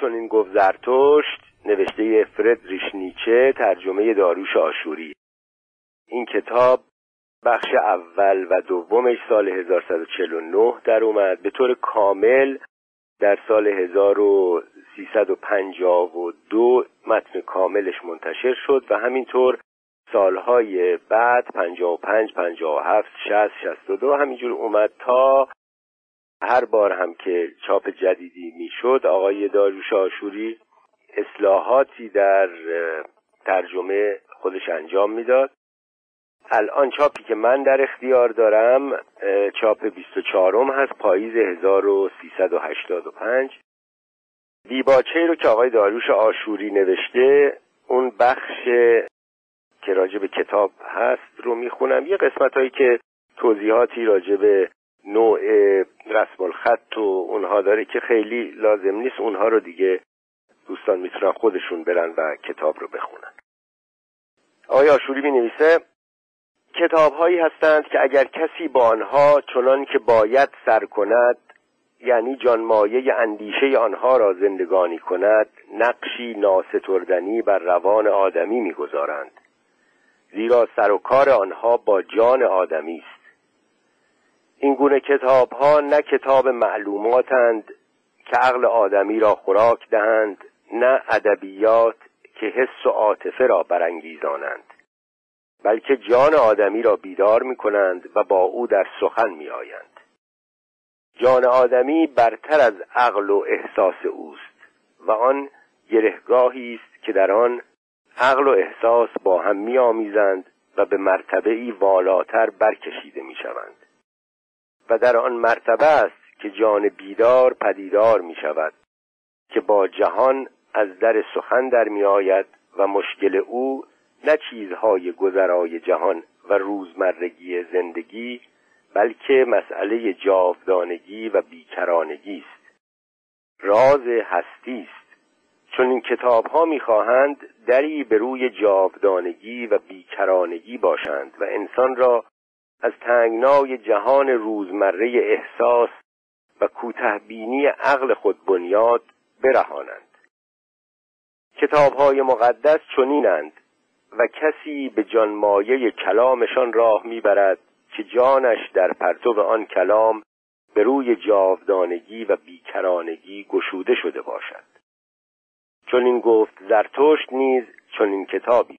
چون این گفت زرتشت نوشته فردریش نیچه ترجمه داروش آشوری. این کتاب بخش اول و دومش سال 1149 در اومد. به طور کامل در سال 1352 متن کاملش منتشر شد و همینطور سالهای بعد 55 57 60 62 همینجور اومد تا هر بار هم که چاپ جدیدی می‌شد آقای داروش آشوری اصلاحاتی در ترجمه خودش انجام می‌داد. الان چاپی که من در اختیار دارم چاپ 24 هست پاییز 1385 دیباچه رو که آقای داروش آشوری نوشته اون بخش که راجع به کتاب هست رو می‌خونم. یه قسمت هایی که توضیحاتی راجع به نوع رسم الخط و اونها داره که خیلی لازم نیست. اونها رو دیگه دوستان می‌تونن خودشون برن و کتاب رو بخونن. آقای آشوری می نویسه کتاب هایی هستند که اگر کسی با آنها چنان که باید سر کند یعنی جانمایه اندیشه آنها را زندگانی کند نقشی ناستردنی بر روان آدمی می‌گذارند. زیرا سر و کار آنها با جان آدمی است. این گونه کتاب ها نه کتاب معلوماتند که عقل آدمی را خوراک دهند نه ادبیات که حس و عاطفه را برانگیزانند بلکه جان آدمی را بیدار می کنند و با او در سخن می آیند. جان آدمی برتر از عقل و احساس اوست و آن گرهگاهی است که در آن عقل و احساس با هم می آمیزند و به مرتبه ای والاتر برکشیده می شوند و در آن مرتبه است که جان بیدار پدیدار می شود که با جهان از در سخن در می آید و مشکل او نه چیزهای گذرای جهان و روزمرگی زندگی بلکه مسئله جاودانگی و بیکرانگی است. راز هستی است. چون این کتاب ها می‌خواهند دری به روی جاودانگی و بیکرانگی باشند و انسان را از تنگنای جهان روزمره احساس و کوتهبینی عقل خود بنیاد برهانند. کتاب های مقدس چنینند و کسی به جانمایه کلامشان راه می‌برد که جانش در پرتو آن کلام به روی جاودانگی و بیکرانگی گشوده شده باشد. چون این گفت زرتشت نیز چون این کتابی.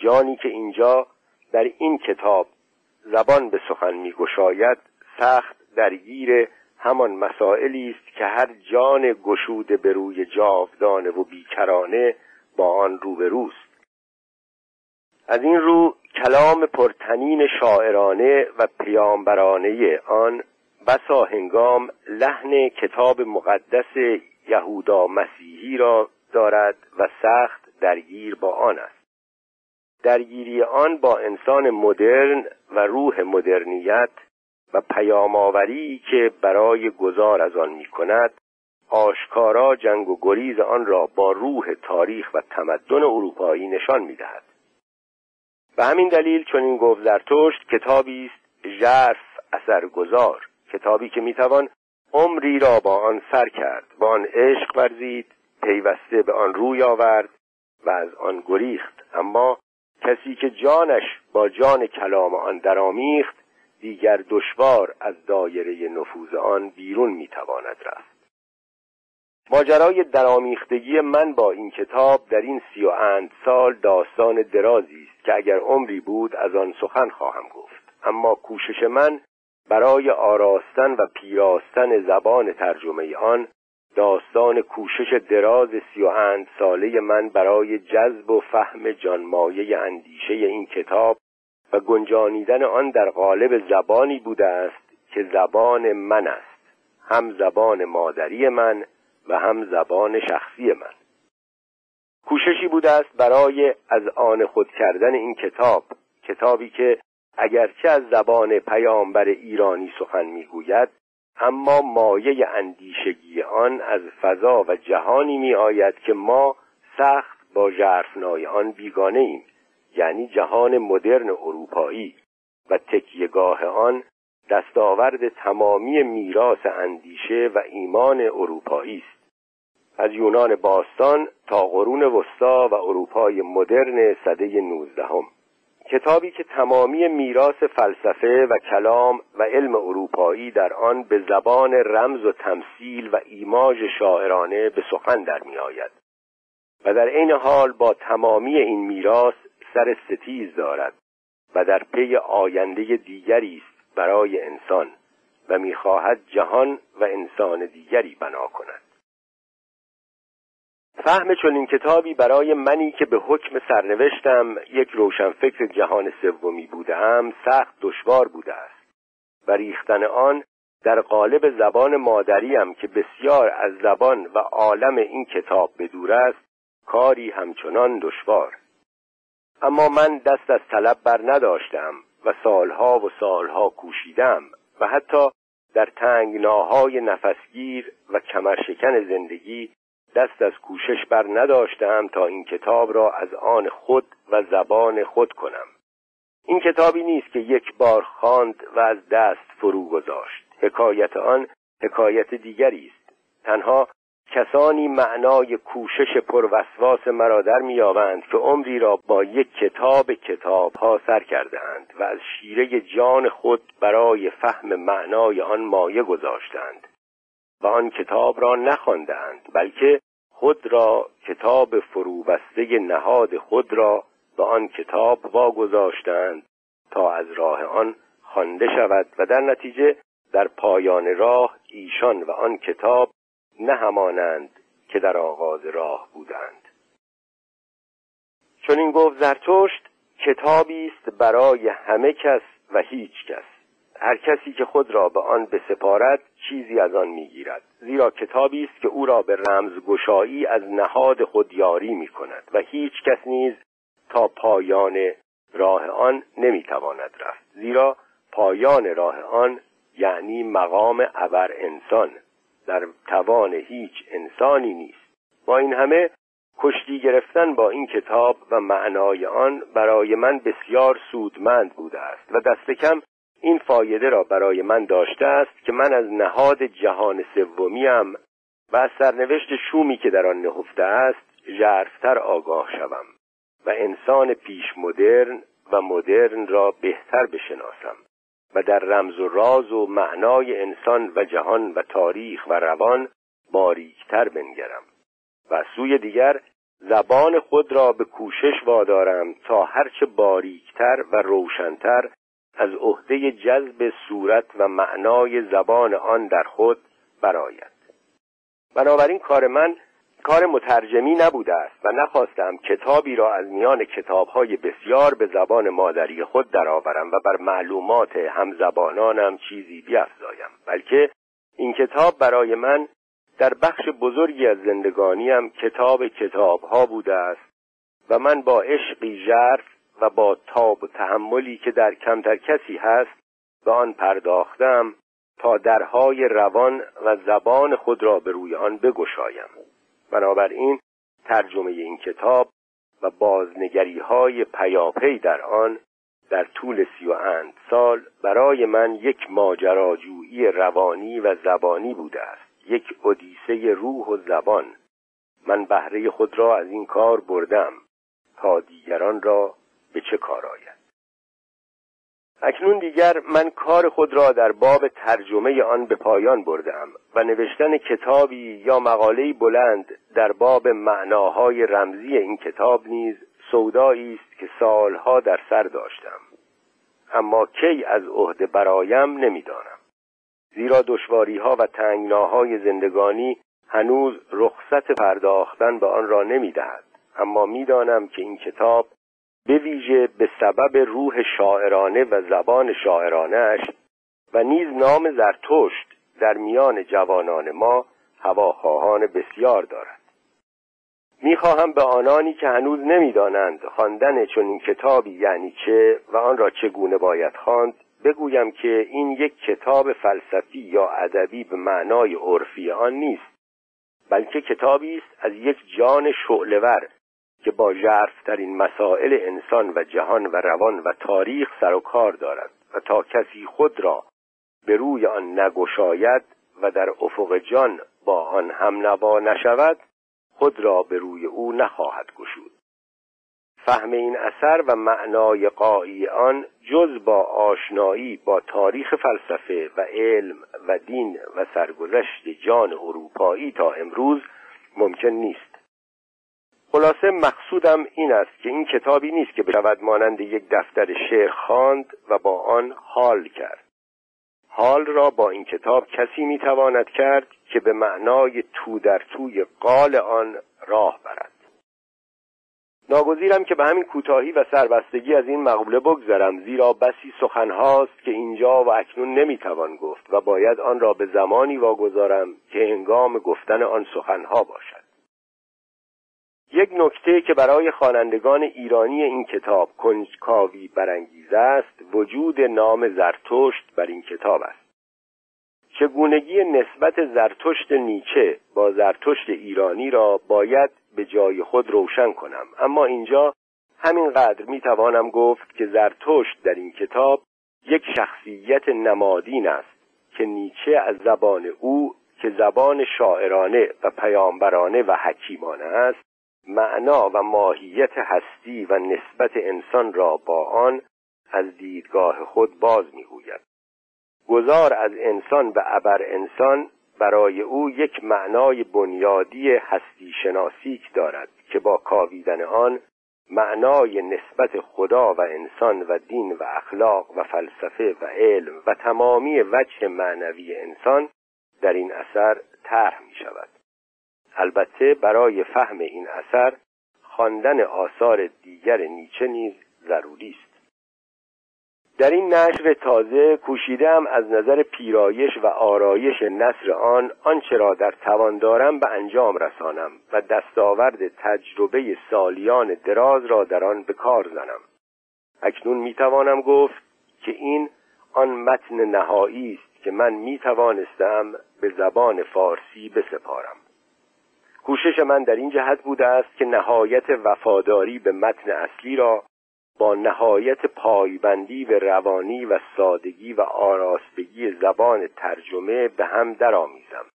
جانی که اینجا در این کتاب زبان به سخن میگشاید سخت درگیر همان مسائلی است که هر جان گشوده به روی جاودانه و بیکرانه با آن روبروست. از این رو کلام پرتنین شاعرانه و پیامبرانه آن بسا هنگام لحن کتاب مقدس یهودا مسیحی را دارد و سخت درگیر با آن است. درگیری آن با انسان مدرن و روح مدرنیت و پیامآوری که برای گذار از آن می کند آشکارا جنگ و گریز آن را با روح تاریخ و تمدن اروپایی نشان می دهد. به همین دلیل چون این گفت زرتشت کتابی است ژرف اثرگذار کتابی که می‌توان عمری را با آن سر کرد با آن عشق ورزید پیوسته به آن روی آورد و از آن گریخت اما کسی که جانش با جان کلام آن درآمیخت دیگر دشوار از دایره نفوذ آن بیرون می‌تواند رفت. ماجرای درآمیختگی من با این کتاب در این سی و اند سال داستان درازی است که اگر عمری بود از آن سخن خواهم گفت. اما کوشش من برای آراستن و پیراستن زبان ترجمه آن داستان کوشش دراز سی و اند ساله من برای جذب و فهم جانمایه اندیشه این کتاب و گنجانیدن آن در قالب زبانی بوده است که زبان من است. هم زبان مادری من و هم زبان شخصی من. کوششی بوده است برای از آن خود کردن این کتاب کتابی که اگرچه از زبان پیامبر ایرانی سخن می‌گوید اما مایه اندیشگی آن از فضا و جهانی می آید که ما سخت با جرفنای آن بیگانه ایم یعنی جهان مدرن اروپایی. و تکیهگاه آن دستاورد تمامی میراث اندیشه و ایمان اروپایی است. از یونان باستان تا قرون وسطا و اروپای مدرن سده نوزدهم. کتابی که تمامی میراث فلسفه و کلام و علم اروپایی در آن به زبان رمز و تمثیل و ایماژ شاعرانه به سخن در می آید و در عین حال با تمامی این میراث سر ستیز دارد و در پی آینده دیگری است برای انسان و می‌خواهد جهان و انسان دیگری بنا کند. فهم چنین کتابی برای منی که به حکم سرنوشتم یک روشنفکر جهان سومی بودم سخت دشوار بوده است و ریختن آن در قالب زبان مادریم که بسیار از زبان و عالم این کتاب بدور است کاری همچنان دشوار. اما من دست از طلب بر نداشتم و سالها و سالها کوشیدم و حتی در تنگناهای نفسگیر و کمرشکن زندگی دست از کوشش بر نداشتم تا این کتاب را از آن خود و زبان خود کنم. این کتابی نیست که یک بار خواند و از دست فرو گذاشت. حکایت آن حکایت دیگری است. تنها کسانی معنای کوشش پروسواس مرا در مییابند که عمری را با یک کتاب کتاب ها سر کردهاند و از شیره جان خود برای فهم معنای آن مایه گذاشتند و آن کتاب را نخواندند بلکه خود را کتاب فروبسته نهاد خود را به آن کتاب واگذاشتند تا از راه آن خوانده شود و در نتیجه در پایان راه ایشان و آن کتاب نه همانند که در آغاز راه بودند. چون این گفت زرتشت کتابی است برای همه کس و هیچ کس. هر کسی که خود را به آن بسپارد چیزی از آن می‌گیرد. زیرا کتابی است که او را به رمزگشایی از نهاد خود یاری می کند و هیچ کس نیز تا پایان راه آن نمی‌تواند رفت. زیرا پایان راه آن یعنی مقام ابر انسان. در توان هیچ انسانی نیست. با این همه کشتی گرفتن با این کتاب و معنای آن برای من بسیار سودمند بوده است و دست کم این فایده را برای من داشته است که من از نهاد جهان سومیم و از سرنوشت شومی که در آن نهفته است ژرفتر آگاه شوم و انسان پیش مدرن و مدرن را بهتر بشناسم و در رمز و راز و معنای انسان و جهان و تاریخ و روان باریکتر بنگرم و سوی دیگر زبان خود را به کوشش وادارم تا هرچه باریکتر و روشنتر از عهده جذب صورت و معنای زبان آن در خود براید بنابراین کار من کار مترجمی نبوده است و نخواستم کتابی را از میان کتابهای بسیار به زبان مادری خود درآورم و بر معلومات همزبانانم چیزی بیافزایم بلکه این کتاب برای من در بخش بزرگی از زندگانیم کتاب کتابها بوده است و من با عشقی ژرف و با تاب و تحملی که در کمتر کسی هست به آن پرداختم تا درهای روان و زبان خود را به روی آن بگشایم. بنابراین ترجمه این کتاب و بازنگری های پیاپی در آن در طول سی و اند سال برای من یک ماجراجویی روانی و زبانی بوده است. یک اودیسه روح و زبان. من بهره خود را از این کار بردم تا دیگران را به چه کار آید. اکنون دیگر من کار خود را در باب ترجمه آن به پایان بردم و نوشتن کتابی یا مقاله‌ای بلند در باب معناهای رمزی این کتاب نیز سودایی است که سالها در سر داشتم. اما کی از عهده برایم نمی‌دانم. زیرا دشواری ها و تنگناهای زندگانی هنوز رخصت پرداختن به آن را نمی‌دهد. اما می‌دانم که این کتاب به ویژه به سبب روح شاعرانه و زبان شاعرانش و نیز نام زرتشت در میان جوانان ما هواخواهان بسیار دارد. می‌خواهم به آنانی که هنوز نمی‌دانند خواندن چنین کتابی یعنی چه و آن را چگونه باید خواند بگویم که این یک کتاب فلسفی یا ادبی به معنای عرفی آن نیست بلکه کتابی است از یک جان شعلور که با ژرفترین مسائل انسان و جهان و روان و تاریخ سر و کار دارد و تا کسی خود را به روی آن نگشاید و در افق جان با آن هم نوا نشود خود را به روی او نخواهد گشود. فهم این اثر و معنای قایی آن جز با آشنایی با تاریخ فلسفه و علم و دین و سرگذشت جان اروپایی تا امروز ممکن نیست. خلاصه مقصودم این است که این کتابی نیست که بشود مانند یک دفتر شعر خواند و با آن حال کرد. حال را با این کتاب کسی می‌تواند کرد که به معنای تو در توی قال آن راه برد. ناگزیرم که به همین کوتاهی و سربستگی از این مقوله بگذرم زیرا بسی سخنهاست که اینجا و اکنون نمی‌توان گفت و باید آن را به زمانی واگذارم که هنگام گفتن آن سخنها باشد. یک نکته که برای خوانندگان ایرانی این کتاب کنجکاوی برانگیز است وجود نام زرتشت بر این کتاب است. چگونگی نسبت زرتشت نیچه با زرتشت ایرانی را باید به جای خود روشن کنم. اما اینجا همینقدر می‌توانم گفت که زرتشت در این کتاب یک شخصیت نمادین است که نیچه از زبان او که زبان شاعرانه و پیامبرانه و حکیمانه است معنا و ماهیت هستی و نسبت انسان را با آن از دیدگاه خود باز می‌گوید. گذار از انسان به ابر انسان برای او یک معنای بنیادی هستی شناسیک دارد که با کاویدن آن معنای نسبت خدا و انسان و دین و اخلاق و فلسفه و علم و تمامی وجه معنوی انسان در این اثر طرح می شود البته برای فهم این اثر خواندن آثار دیگر نیچه نیز ضروری است. در این نشر تازه کوشیدم از نظر پیرایش و آرایش نصر آن آنچه را در توان دارم به انجام رسانم و دستاورد تجربه سالیان دراز را در آن به کار زنم. اکنون می‌توانم گفت که این آن متن نهایی است که من می‌توانستم به زبان فارسی بسپارم. کوشش من در این جهت بوده است که نهایت وفاداری به متن اصلی را با نهایت پایبندی به روانی و سادگی و آراستگی زبان ترجمه به هم درآمیزم.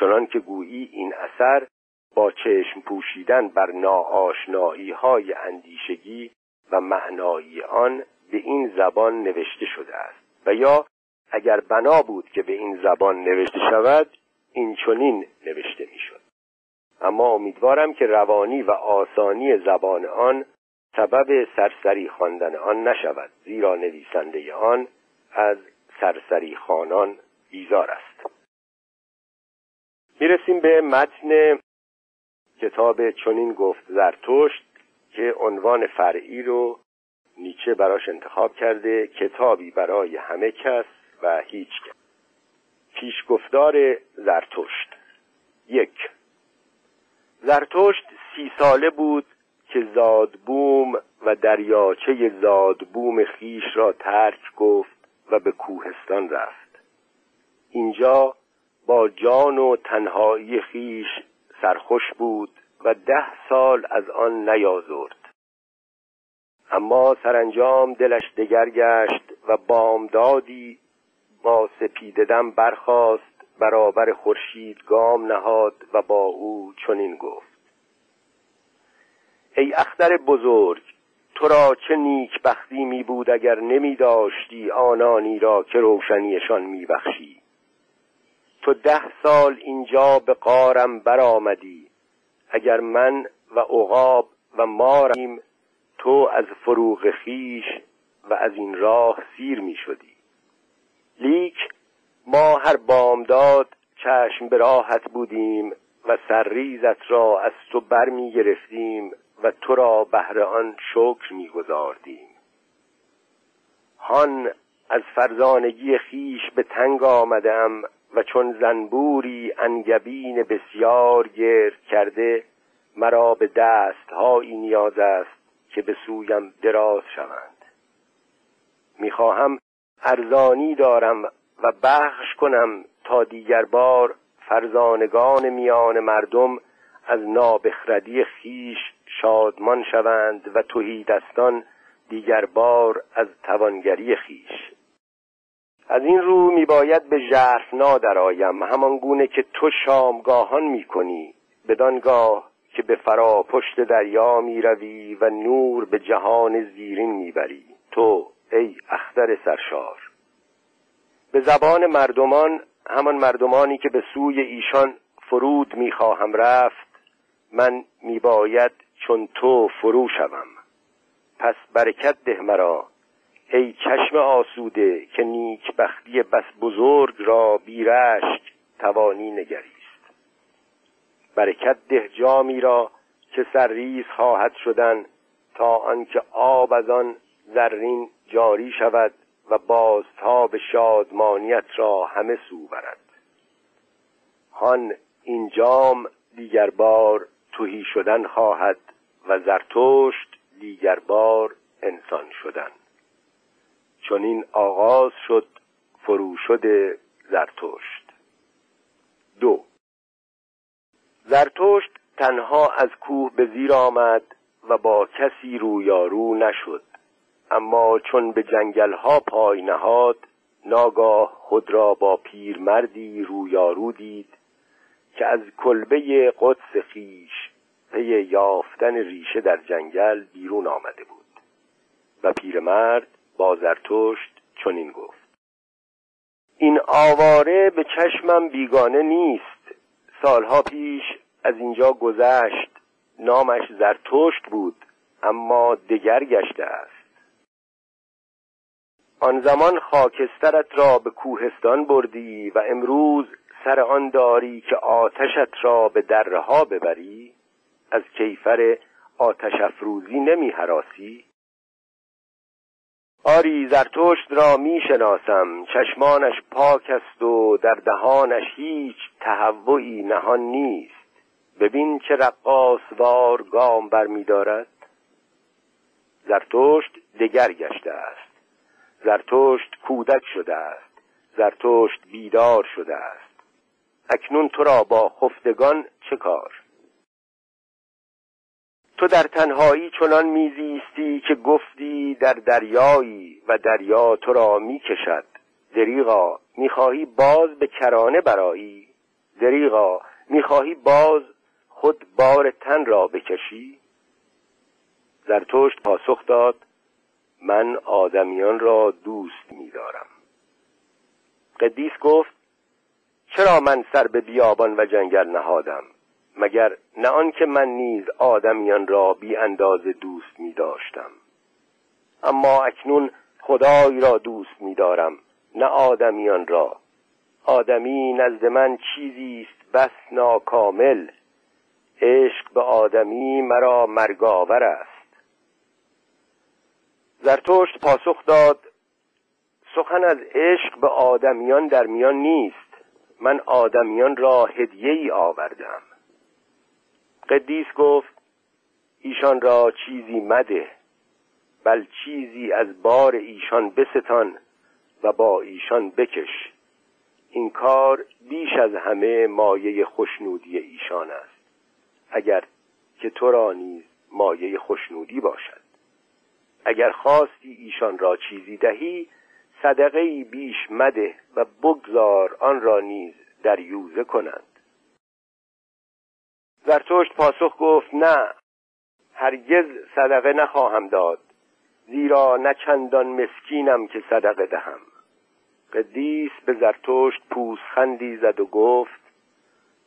چنان که گویی این اثر با چشم پوشیدن بر ناآشنایی های اندیشگی و معنایی آن به این زبان نوشته شده است. و یا اگر بنا بود که به این زبان نوشته شود این چنین نوشته می‌شد. اما امیدوارم که روانی و آسانی زبان آن سبب سرسری خواندن آن نشود زیرا نویسنده آن از سرسری خانان بیزار است. می‌رسیم به متن کتاب چنین گفت زرتشت که عنوان فرعی رو نیچه براش انتخاب کرده کتابی برای همه کس و هیچ کس. پیشگفتار زرتشت. یک زرتشت سی ساله بود که زادبوم و دریاچه زادبوم خیش را ترک گفت و به کوهستان رفت. اینجا با جان و تنهایی خیش سرخوش بود و ده سال از آن نیازرد. اما سرانجام دلش دگر گشت و بامدادی با سپیددم برخاست برابر خورشید گام نهاد و با او چنین گفت. ای اختر بزرگ تو را چه نیک بختی می بود اگر نمی داشتی آنانی را که روشنیشان می بخشی. تو ده سال اینجا به قارم برآمدی. اگر من و عقاب و ماریم تو از فروغ خیش و از این راه سیر می شدی. لیک ما هر بامداد چشم به راحت بودیم و سرریزت را از تو بر می گرفتیم و تو را بهر آن شکر میگذاردیم هان از فرزانگی خیش به تنگ آمدم و چون زنبوری انگبین بسیار گرد کرده مرا به دست هایی نیاز است که به سویم دراز شوند. می‌خواهم ارزانی دارم و بخش کنم تا دیگر بار فرزانگان میان مردم از نابخردی خیش شادمان شوند و توهی دستان دیگر بار از توانگری خیش. از این رو میباید به ژرف نادرآیم همان گونه که تو شامگاهان می‌کنی بدانگاه که به فرا پشت دریا می روی و نور به جهان زیرین می بری تو ای اختر سرشار. به زبان مردمان همان مردمانی که به سوی ایشان فرود می‌خواهم رفت من میباید چون تو فرو شوم. پس برکت ده مرا. ای چشم آسوده که نیک بختی بس بزرگ را بیرشک توانی نگریست. برکت ده جامی را که سرریز خواهد شدن تا آنکه آب از آن زرین جاری شود. و بازتاب شادمانیت را همه سو برد. هان این جام دیگر بار توهی شدن خواهد و زرتشت دیگر بار انسان شدن. چون این آغاز شد فرو شده زرتشت. دو. زرتشت تنها از کوه به زیر آمد و با کسی رویارو نشد. اما چون به جنگلها پای نهاد ناگاه خود را با پیرمردی رویارو دید که از کلبه قدس خیش پی یافتن ریشه در جنگل بیرون آمده بود و پیرمرد با زرتشت چنین گفت این آواره به چشمم بیگانه نیست. سالها پیش از اینجا گذشت نامش زرتشت بود اما دگر گشته است. آن زمان خاکسترت را به کوهستان بردی و امروز سر آن داری که آتشت را به درها ببری از کیفر آتش افروزی نمی حراسی. آری زرتشت را می شناسم چشمانش پاک است و در دهانش هیچ تهوعی نهان نیست. ببین چه رقاصوار گام بر می دارد. زرتشت دگر گشته است. زرتشت کودک شده است زرتشت بیدار شده است اکنون تو را با خفتگان چه کار؟ تو در تنهایی چنان میزیستی که گفتی در دریایی و دریا تو را می‌کشد دریغا می‌خواهی باز به کرانه برایی؟ دریغا می‌خواهی باز خود بار تن را بکشی؟ زرتشت پاسخ داد من آدمیان را دوست می‌دارم. قدیس گفت چرا من سر به بیابان و جنگل نهادم؟ مگر نه آنکه من نیز آدمیان را بی اندازه دوست می داشتم اما اکنون خدای را دوست می دارم نه آدمیان را. آدمی نزد من چیزی است بس ناکامل. عشق به آدمی مرا مرگاور است. زرتشت پاسخ داد سخن از عشق به آدمیان در میان نیست. من آدمیان را هدیه ای آوردم. قدیس گفت ایشان را چیزی مده بل چیزی از بار ایشان بستان و با ایشان بکش. این کار بیش از همه مایه خوشنودی ایشان است اگر که تو را نیز مایه خوشنودی باشد. اگر خواستی ایشان را چیزی دهی صدقه بیش مده و بگذار آن را نیز در یوزه کنند. زرتشت پاسخ گفت نه هرگز صدقه نخواهم داد زیرا نه چندان مسکینم که صدقه دهم. قدیس به زرتشت پوزخندی زد و گفت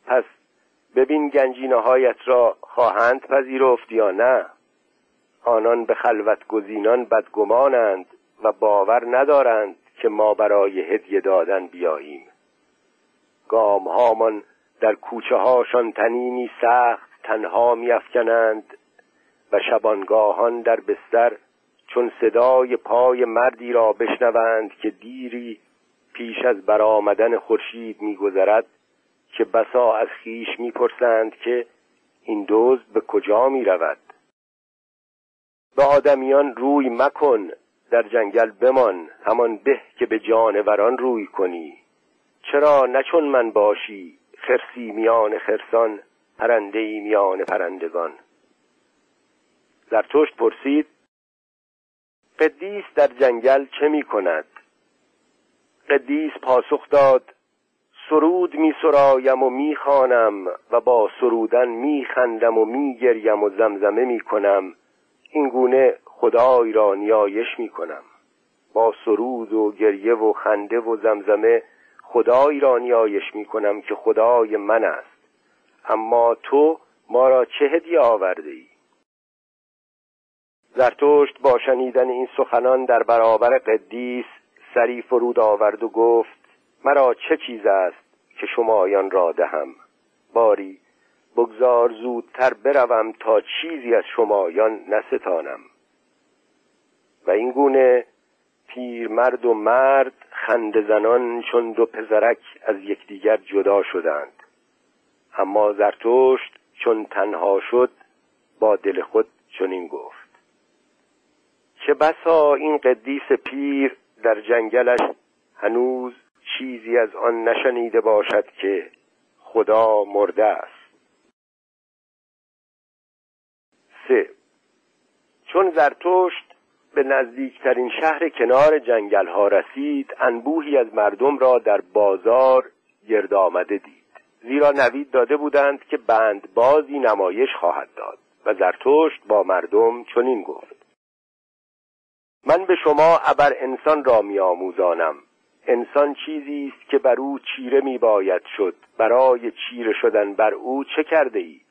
پس ببین گنجینه هایت را خواهند پذیرفت یا نه؟ آنان به خلوت گزینان بدگمانند و باور ندارند که ما برای هدیه دادن بیاییم. گام هامان در کوچه هاشان تنینی سخت تنها میافکنند و شبانگاهان در بستر چون صدای پای مردی را بشنوند که دیری پیش از برآمدن خورشید میگذرد که بسا از خیش می‌پرسند که این دزد به کجا می‌رود. به آدمیان روی مکن در جنگل بمان همان به که به جانوران روی کنی. چرا نچون من باشی خرسی میان خرسان پرنده میان پرندگان؟ زرتشت پرسید قدیس در جنگل چه می کند؟ قدیس پاسخ داد سرود می سرایم و می خانم و با سرودن می خندم و می گریم و زمزمه می کنم. این گونه خدای را نیایش می کنم با سرود و گریه و خنده و زمزمه خدای را نیایش می کنم که خدای من است. اما تو ما را چه هدیه آورده ای زرتشت با شنیدن این سخنان در برابر قدیس سری فرود آورد و گفت مرا چه چیز است که شمایان را دهم؟ باری بگذار زودتر بروم تا چیزی از شمایان نستانم. و این گونه مرد و مرد خند زنان چون دو پزرک از یکدیگر جدا شدند. اما زرتشت چون تنها شد با دل خود چنین گفت. چه بسا این قدیس پیر در جنگلش هنوز چیزی از آن نشنیده باشد که خدا مرده است. سه چون زرتشت به نزدیکترین شهر کنار جنگل ها رسید انبوهی از مردم را در بازار گرد آمده دید. زیرا نوید داده بودند که بند بازی نمایش خواهد داد و زرتشت با مردم چنین گفت. من به شما ابر انسان را می آموزانم انسان چیزی است که بر او چیره می باید شد. برای چیره شدن بر او چه کرده اید؟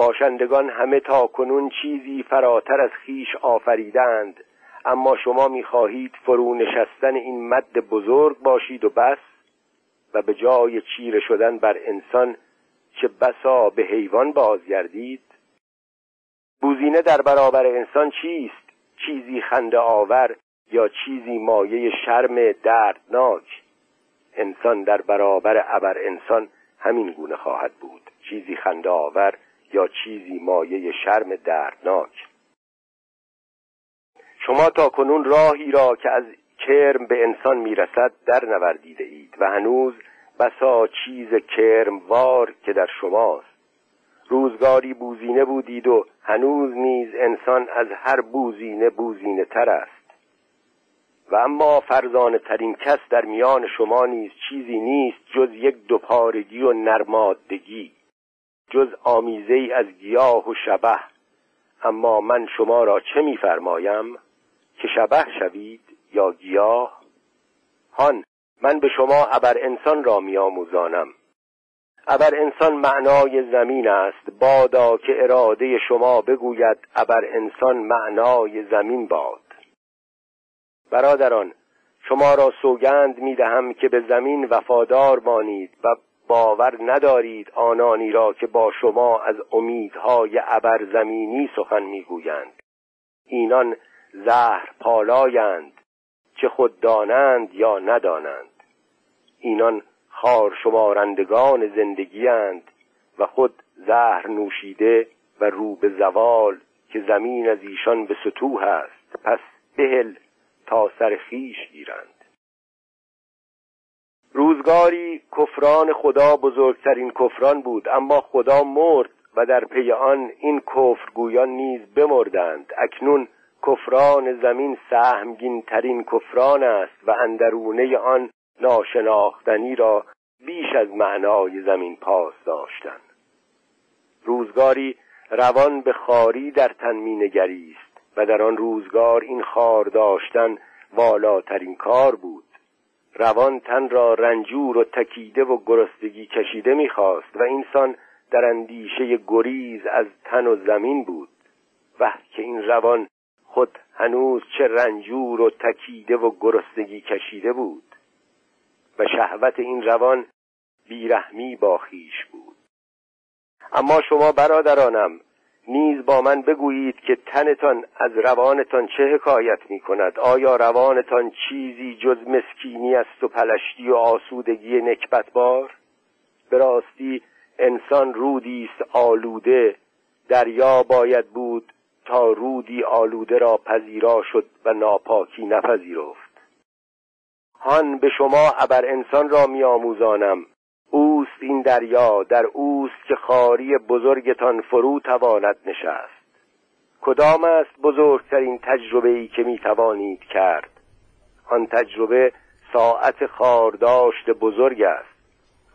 باشندگان همه تا کنون چیزی فراتر از خیش آفریدند. اما شما می‌خواهید فرو نشستن این مد بزرگ باشید و بس و به جای چیره شدن بر انسان چه بسا به حیوان بازگردید؟ بوزینه در برابر انسان چیست؟ چیزی خنده آور یا چیزی مایه شرم دردناک؟ انسان در برابر ابر انسان همین گونه خواهد بود. چیزی خنده آور یا چیزی مایه شرم دردناک. شما تا کنون راهی را که از کرم به انسان می‌رسد در نوردیده اید و هنوز بسا چیز کرموار که در شماست. روزگاری بوزینه بودید و هنوز نیز انسان از هر بوزینه بوزینه تر است. و اما فرزانه ترین کس در میان شما نیز چیزی نیست جز یک دوپارگی و نرمادگی. جز آمیزه از گیاه و شبه. اما من شما را چه میفرمایم؟ که شبه شوید یا گیاه؟ هان من به شما ابر انسان را میآموزانم. ابر انسان معنای زمین است. بادا که اراده شما بگوید ابر انسان معنای زمین باد. برادران شما را سوگند می‌دهم که به زمین وفادار مانید و باور ندارید آنانی را که با شما از امیدهای ابر زمینی سخن می‌گویند. اینان زهر پالایند چه خود دانند یا ندانند. اینان خار شمارندگان زندگیند و خود زهر نوشیده و رو به زوال که زمین از ایشان به سطوح است. پس بهل تا سر خیش گیرند. روزگاری کفران خدا بزرگترین کفران بود اما خدا مرد و در پی آن این کفرگویان نیز بمردند. اکنون کفران زمین سهمگین ترین کفران است و اندرونه آن ناشناختنی را بیش از معنای زمین پاس داشتن روزگاری روان به خاری در تن نگریست و در آن روزگار این خار داشتن والاترین کار بود. روان تن را رنجور و تکیده و گرستگی کشیده می‌خواست و اینسان در اندیشه گریز از تن و زمین بود. و که این روان خود هنوز چه رنجور و تکیده و گرستگی کشیده بود. و شهوت این روان بیرحمی با خیش بود. اما شما برادرانم نیز با من بگویید که تنتان از روانتان چه حکایت می کند آیا روانتان چیزی جز مسکینی است و پلشتی و آسودگی نکبتبار به راستی انسان رودی است آلوده. دریا باید بود تا رودی آلوده را پذیرا شد و ناپاکی نپذیرفت. هان به شما ابر انسان را میآموزانم. اوست این دریا در اوست که خاری بزرگتان فرو تواند نشست. کدام است بزرگترین تجربه ای که می توانید کرد؟ آن تجربه ساعت خارداشت بزرگ است.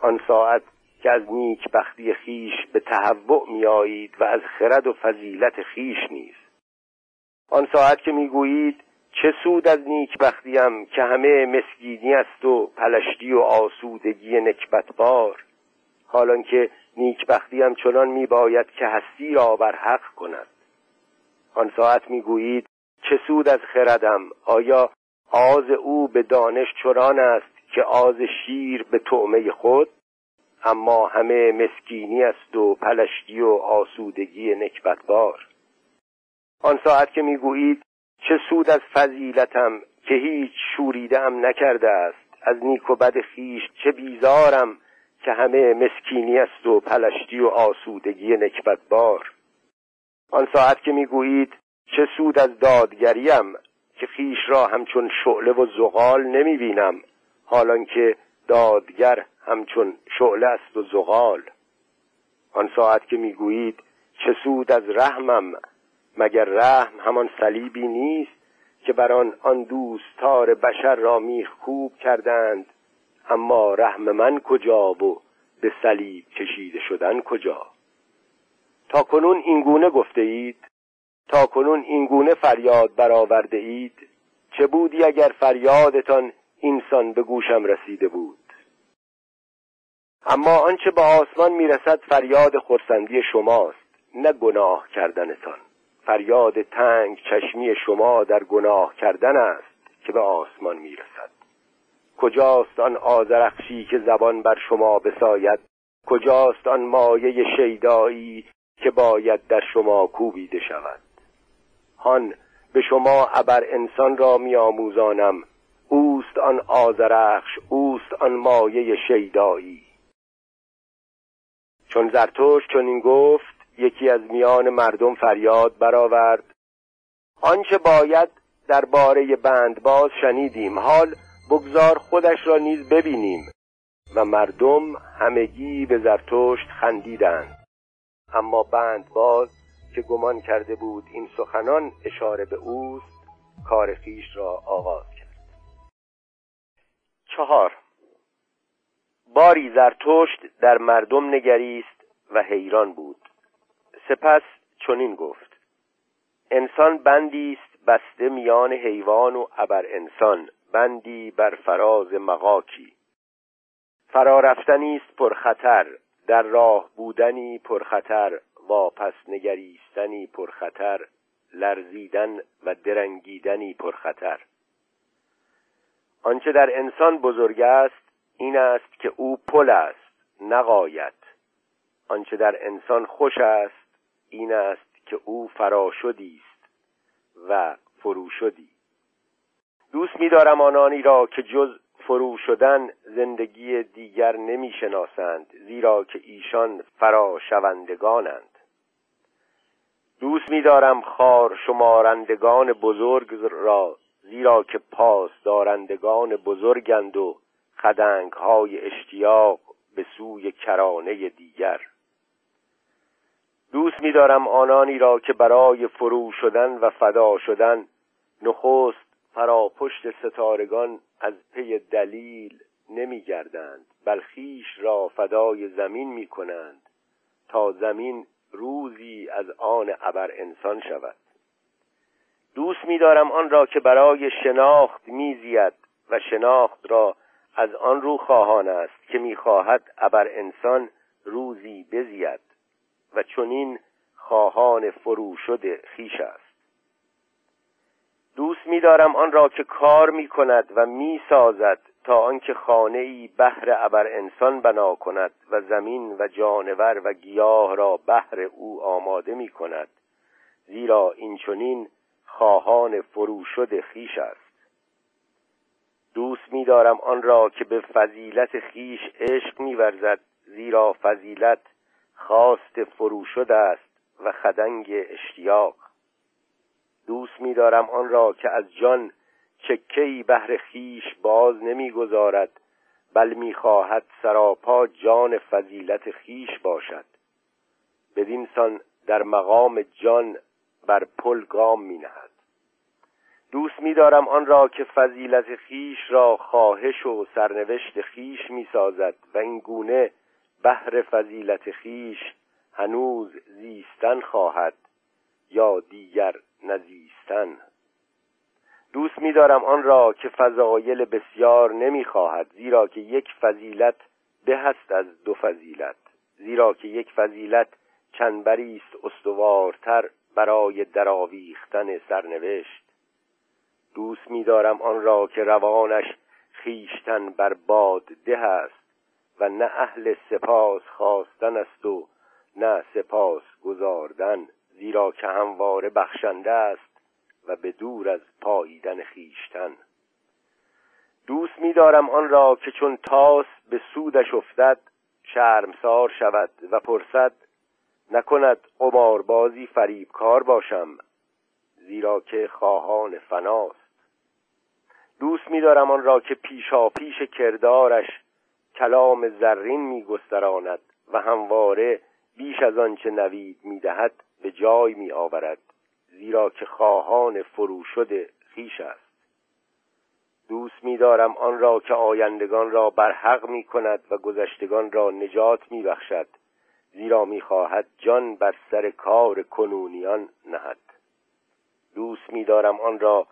آن ساعت که از نیک بختی خیش به تهوع میآیید و از خرد و فضیلت خیش نیز آن ساعت که می‌گویید چه سود از نیک بختیم که همه مسکینی است و پلشتی و آسودگی نکبتبار؟ حالان که نیک بختیم چنان میباید که هستی را بر حق کند. آن ساعت می‌گویید چه سود از خردم؟ آیا آز او به دانش چران است که آز شیر به طعمه خود؟ اما همه مسکینی است و پلشتی و آسودگی نکبتبار. آن ساعت که می‌گویید چه سود از فضیلتم که هیچ شوریدم نکرده است؟ از نیک و بد خیش چه بیزارم؟ که همه مسکینی است و پلشتی و آسودگی نکبتبار. آن ساعت که می‌گویید چه سود از دادگریم که خیش را همچون شعله و زغال نمی‌بینم حالان که دادگر همچون شعله است و زغال. آن ساعت که می‌گویید چه سود از رحمم مگر رحم همان صلیبی نیست که بر آن آن دوستار بشر را میخکوب کردند اما رحم من کجا و به صلیب کشیده شدن کجا؟ تا کنون اینگونه گفته اید؟ تا کنون اینگونه فریاد برآورده اید؟ چه بودی اگر فریادتان اینسان به گوشم رسیده بود؟ اما آنچه به آسمان می‌رسد فریاد خرسندی شماست نه گناه کردنتان. فریاد تنگ چشمی شما در گناه کردن است که به آسمان می‌رسد. کجاست آن آزرخشی که زبان بر شما بساید؟ کجاست آن مایه شیدایی که باید در شما کوبیده شود؟ هان به شما ابر انسان را میآموزانم. اوست آن آزرخش اوست آن مایه شیدایی. چون زرتوش چنین گفت یکی از میان مردم فریاد برآورد. آنچه باید در باره باز شنیدیم. حال بگذار خودش را نیز ببینیم و مردم همگی به زرتشت خندیدند. اما باز که گمان کرده بود این سخنان اشاره به اوست کار خیش را آغاز کرد. چهار باری زرتشت در مردم نگریست و حیران بود. سپس چنین گفت انسان بندی است بسته میان حیوان و ابر انسان. بندی بر فراز مقاکی فرا رفتنی است پرخطر در راه بودنی پرخطر واپس نگریستنی پرخطر لرزیدن و درنگیدنی پرخطر. آنچه در انسان بزرگ است این است که او پل است نقایت آنچه در انسان خوش است این است که او فراشدی است و فروشدی. دوست می‌دارم آنانی را که جز فرو شدن زندگی دیگر نمی‌شناسند زیرا که ایشان فراشوندگانند. دوست می‌دارم خار شمارندگان بزرگ را زیرا که پاس دارندگان بزرگند و خدنگ های اشتیاق به سوی کرانه دیگر. دوست می‌دارم آنانی را که برای فرو شدن و فدا شدن نخست فرا پشت ستارگان از پی دلیل نمیگردند بل خویش را فدای زمین می کنند تا زمین روزی از آن ابر انسان شود. دوست می‌دارم آن را که برای شناخت میزید و شناخت را از آن رو خواهان است که می‌خواهد ابر انسان روزی بزید و چنین خواهان فروشد خیش است. دوست می‌دارم آن را که کار می‌کند و می‌سازد تا آنکه خانه ای بهر ابر انسان بنا کند و زمین و جانور و گیاه را بهر او آماده می کند زیرا این چنین خواهان فروشد خیش است. دوست می‌دارم آن را که به فضیلت خیش عشق می‌ورزد زیرا فضیلت خواست فروشد است و خدنگ اشتیاق. دوست می‌دارم آن را که از جان چکهی بهر خیش باز نمی‌گذارد بل می‌خواهد سراپا جان فضیلت خیش باشد. بدین سان در مقام جان بر پل گام می نهد دوست می‌دارم آن را که فضیلت خیش را خواهش و سرنوشت خیش می‌سازد و این گونه بهر فضیلت خیش هنوز زیستن خواهد یا دیگر نزیستن. دوست می‌دارم آن را که فضایل بسیار نمی‌خواهد زیرا که یک فضیلت به است از دو فضیلت. زیرا که یک فضیلت چنبری است استوارتر برای دراویختن سرنوشت. دوست می‌دارم آن را که روانش خیشتن بر باد ده است و نه اهل سپاس خواستن است و نه سپاس گذاردن زیرا که همواره بخشنده است و به دور از پاییدن خیشتن دوست می‌دارم آن را که چون تاس به سودش افتد شرمسار شود و پرسد نکند قماربازی فریبکار باشم زیرا که خواهان فناست. دوست می‌دارم آن را که پیشا پیش کردارش کلام زرین میگستراند و همواره بیش از آنچه نوید می‌دهد به جای می آورد زیرا که خواهان فروشد خیش است. دوست می دارم آن را که آیندگان را برحق می کند و گذشتگان را نجات می بخشد زیرا می خواهد جان بر سر کار کنونیان نهد. دوست می دارم آن را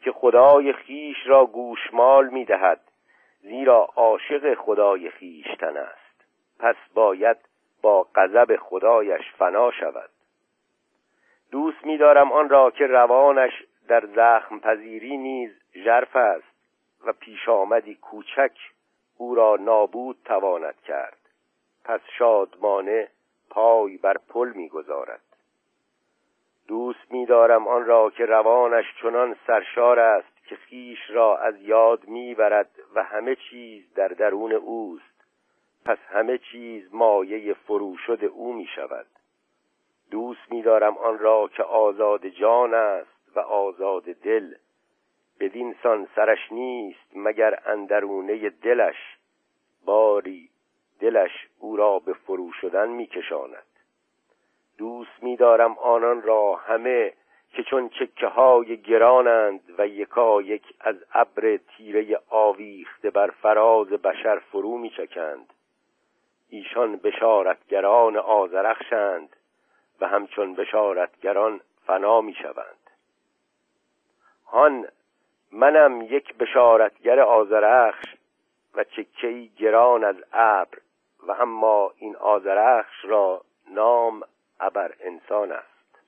که خدای خیش را گوشمال می دهد زیرا عاشق خدای خیشتن است. پس باید با غضب خدایش فنا شود. دوست می‌دارم آن را که روانش در زخم پذیری نیز ژرف است و پیش آمدی کوچک او را نابود تواند کرد. پس شادمانه پای بر پل می‌گذارد. دوست می‌دارم آن را که روانش چنان سرشار است که خیش را از یاد می‌برد و همه چیز در درون اوست. پس همه چیز مایه فروشد او می شود دوست می‌دارم آن را که آزاد جان است و آزاد دل. بدین سان سرش نیست مگر اندرونه دلش. باری دلش او را به فرو شدن میکشاند. دوست می‌دارم آنان را همه که چون چکه های گرانند و یکا یک از ابر تیره آویخته بر فراز بشر فرو میچکند. ایشان بشارتگران آزرخشند و همچون بشارتگران فنا می شوند هان منم یک بشارتگر آزرخش و چکهی گران از ابر و اما این آزرخش را نام ابر انسان است.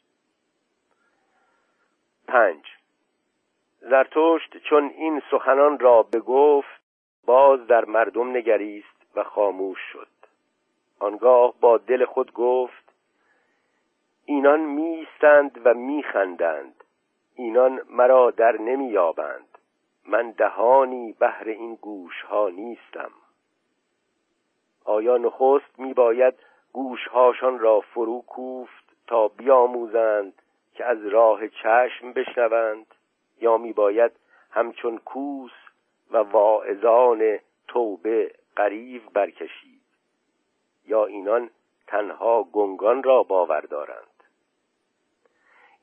پنج. زرتشت چون این سخنان را بگفت باز در مردم نگریست و خاموش شد. آنگاه با دل خود گفت اینان میستند و میخندند. اینان مرا در نمییابند من دهانی بهر این گوشها نیستم. آیا نخست میباید گوشهاشان را فرو کوفت تا بیاموزند که از راه چشم بشنوند؟ یا میباید همچون کوس و واعظان توبه قریب برکشید؟ یا اینان تنها گنگان را باور دارند؟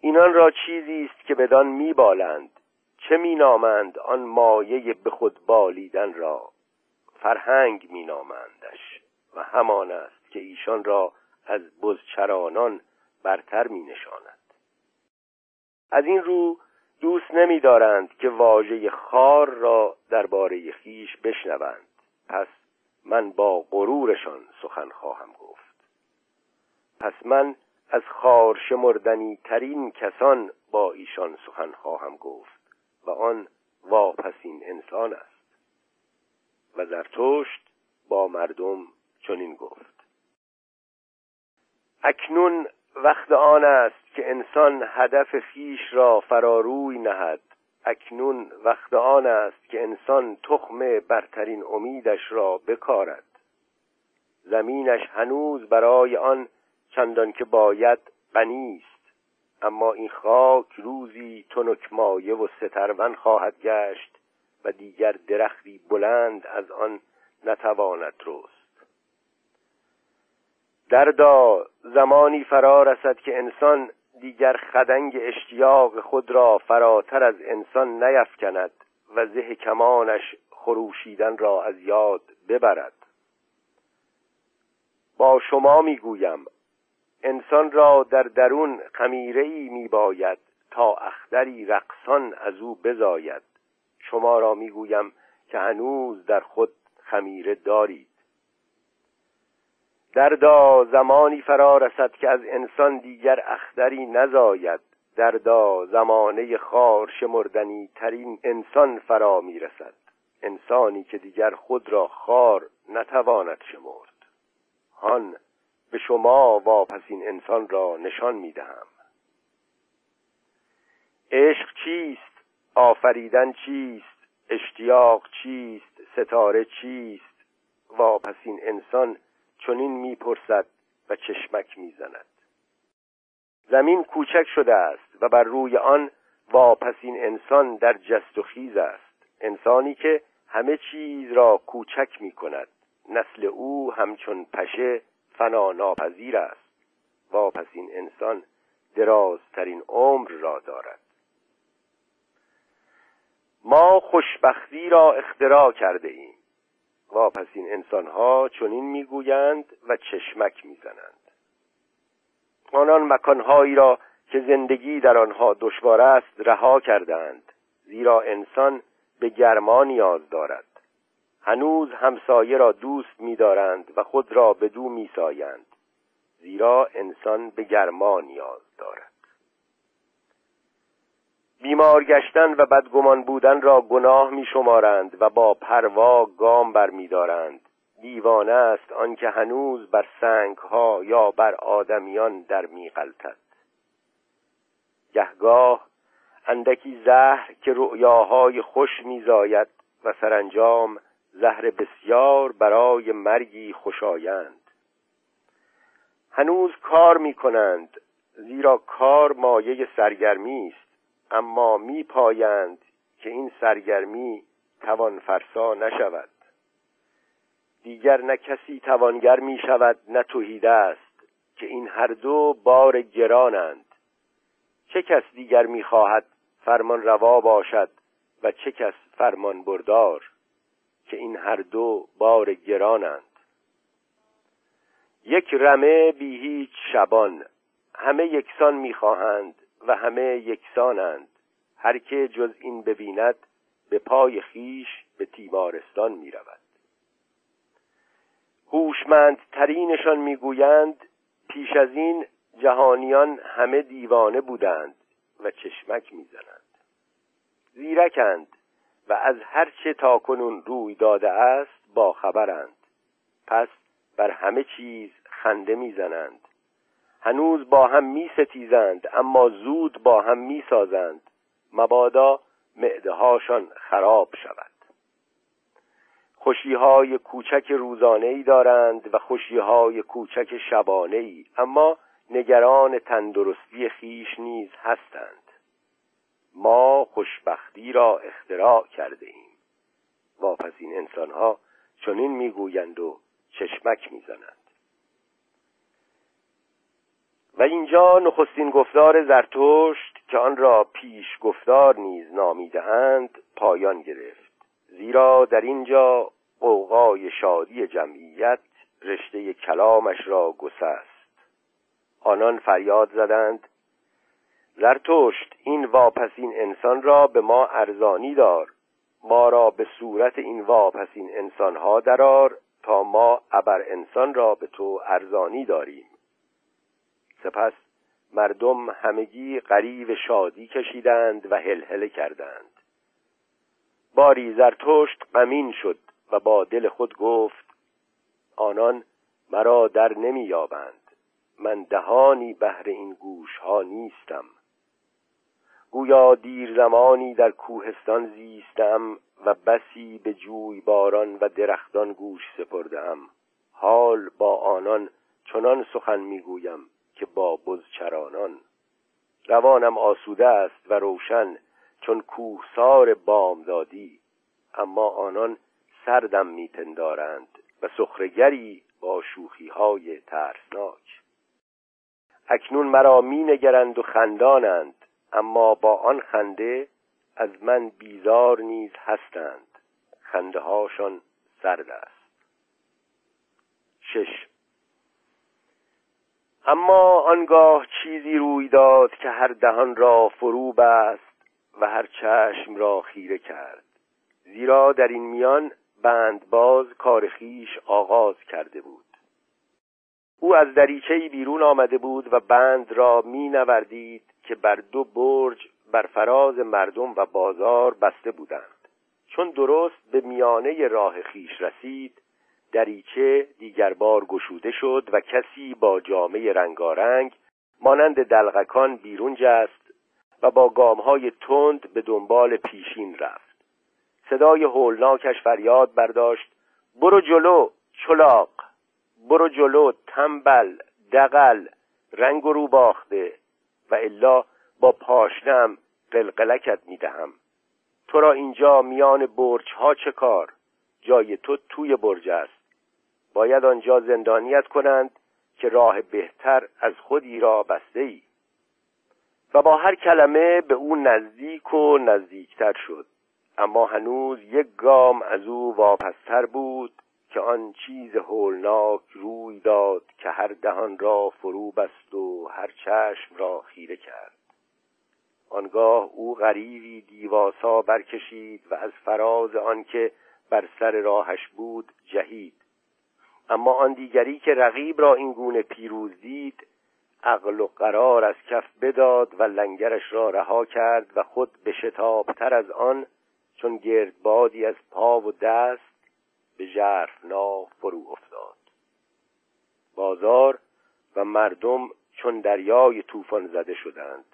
اینان را چیزی است که بدان میبالند. چه مینامند آن مایه به خود بالیدن را؟ فرهنگ مینامندش و همان است که ایشان را از بزچرانان برتر می نشاند از این رو دوست نمیدارند که واژه خار را درباره خیش بشنوند. پس من با غرورشان سخن خواهم گفت. پس من از خار شمردنی ترین کسان با ایشان سخن خواهم گفت و آن واپسین انسان است. و زرتشت با مردم چنین گفت. اکنون وقت آن است که انسان هدف خیش را فراروی نهد. اکنون وقت آن است که انسان تخم برترین امیدش را بکارد. زمینش هنوز برای آن چندان که باید غنی است. اما این خاک روزی تنک مایه و سترون خواهد گشت و دیگر درختی بلند از آن نتواند رست. دردا زمانی فرا رسد که انسان دیگر خدنگ اشتیاق خود را فراتر از انسان نیفکند و زه کمانش خروشیدن را از یاد ببرد. با شما می‌گویم انسان را در درون خمیره ای می باید تا اختری رقصان از او بزاید. شما را می‌گویم که هنوز در خود خمیره دارید. دردا زمانی فرا رسد که از انسان دیگر اختری نزاید. دردا زمانه خار شمردنی ترین انسان فرا می‌رسد. انسانی که دیگر خود را خار نتواند شمرد. هان به شما واپس این انسان را نشان می‌دهم. عشق چیست؟ آفریدن چیست؟ اشتیاق چیست؟ ستاره چیست؟ واپس این انسان چنین می‌پرسد و چشمک می‌زند. زمین کوچک شده است و بر روی آن واپسین انسان در جست و خیز است. انسانی که همه چیز را کوچک می کند نسل او همچون پشه فنا ناپذیر است. واپسین انسان درازترین عمر را دارد. ما خوشبختی را اختراع کرده ایم. واپسین انسانها چنین می‌گویند و چشمک می‌زنند. آنان مکانهایی را که زندگی در آنها دشوار است رها کردند زیرا انسان به گرما نیاز دارد. هنوز همسایه را دوست می‌دارند و خود را به دو میسایند زیرا انسان به گرما نیاز دارد بیمار گشتن و بدگمان بودن را گناه می شمارند و با پروا گام بر می دارند. دیوانه است آنکه هنوز بر سنگ ها یا بر آدمیان در می غلطد. گهگاه اندکی زهر که رؤیاهای خوش میزاید و سرانجام زهر بسیار برای مرگی خوشایند. هنوز کار می کنند زیرا کار مایه سرگرمی است. اما می پایند که این سرگرمی توان فرسا نشود. دیگر نه کسی توانگر می شود نه توهیده است که این هر دو بار گرانند. چه کس دیگر می خواهد فرمان روا باشد و چه کس فرمان بردار که این هر دو بار گرانند. یک رمه بی هیچ شبان همه یکسان می‌خواهند و همه یکسانند. هر که جز این ببیند به پای خیش به تیمارستان می رود ترینشان می‌گویند پیش از این جهانیان همه دیوانه بودند و چشمک می‌زنند. زیرکند و از هر چه تا کنون روی داده است با خبرند. پس بر همه چیز خنده می‌زنند. هنوز با هم می ستیزند اما زود با هم می سازند مبادا معدهاشان خراب شود. خوشیهای کوچک روزانه ای دارند و خوشیهای کوچک شبانه ای اما نگران تندرستی خیش نیز هستند. ما خوشبختی را اختراع کرده ایم. واپس این انسانها چنین می‌گویند و چشمک می‌زنند. و اینجا نخستین گفتار زرتشت که آن را پیش گفتار نیز نامیدهاند پایان گرفت. زیرا در اینجا قوقای شادی جمعیت رشته کلامش را گسست. آنان فریاد زدند زرتشت این واپسین انسان را به ما ارزانی دار. ما را به صورت این واپسین انسانها درار تا ما ابر انسان را به تو ارزانی داریم. سپس مردم همگی قریب شادی کشیدند و هلهله کردند. باری زرتشت غمین شد و با دل خود گفت آنان مرا در نمییابند. من دهانی بهر این گوش ها نیستم. گویا دیر زمانی در کوهستان زیستم و بسی به جوی باران و درختان گوش سپردم. حال با آنان چنان سخن می‌گویم که با بزچرانان. روانم آسوده است و روشن چون کوهسار بامدادی اما آنان سردم میپندارند و سخرگری با شوخی های ترسناک. اکنون مرا می نگرند و خندانند. اما با آن خنده از من بیزار نیز هستند. خنده هاشان سرد است شش. اما آنگاه چیزی روی داد که هر دهان را فرو بست و هر چشم را خیره کرد. زیرا در این میان بندباز کار خیش آغاز کرده بود. او از دریچه بیرون آمده بود و بند را می نوردید که بر دو برج بر فراز مردم و بازار بسته بودند. چون درست به میانه راه خیش رسید دریچه دیگر بار گشوده شد و کسی با جامعه رنگارنگ مانند دلغکان بیرون جست و با گامهای تند به دنبال پیشین رفت. صدای هولناکش فریاد برداشت برو جلو چلاق. برو جلو تنبل دقل رنگ رو باخته و الا با پاشنم قلقلکت می‌دهم. تو را اینجا میان برج ها چه کار؟ جای تو توی برج است. باید آنجا زندانیت کنند که راه بهتر از خودی را بسته ای و با هر کلمه به او نزدیک و نزدیکتر شد. اما هنوز یک گام از او واپستر بود که آن چیز هولناک روی داد که هر دهان را فرو بست و هر چشم را خیره کرد. آنگاه او غریبی دیواسا برکشید و از فراز آنکه بر سر راهش بود جهید. اما آن دیگری که رقیب را این گونه پیروز دید عقل و قرار از کف بداد و لنگرش را رها کرد و خود به شتابتر از آن چون گردبادی از پا و دست به ژرفنا فرو افتاد. بازار و مردم چون دریای طوفان زده شدند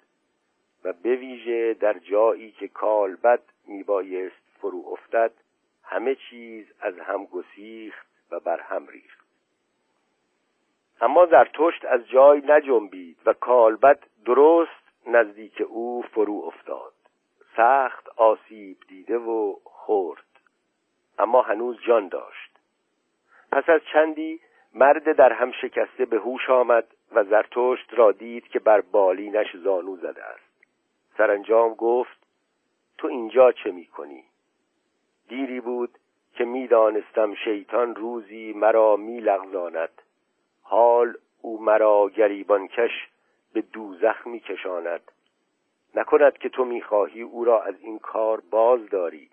و به ویژه در جایی که کالبد میبایست فرو افتد همه چیز از هم گسیخت و بر هم ریخت. اما زرتشت از جای نجنبید و کالبد درست نزدیک او فرو افتاد. سخت آسیب دیده و خورد اما هنوز جان داشت. پس از چندی مرد در هم شکسته به هوش آمد و زرتشت را دید که بر بالینش زانو زده است. سرانجام گفت تو اینجا چه می کنی؟ دیری بود که می‌دانستم شیطان روزی مرا میلغزاند حال او مرا گریبانکش به دوزخ میکشاند نکند که تو می‌خواهی او را از این کار باز داری.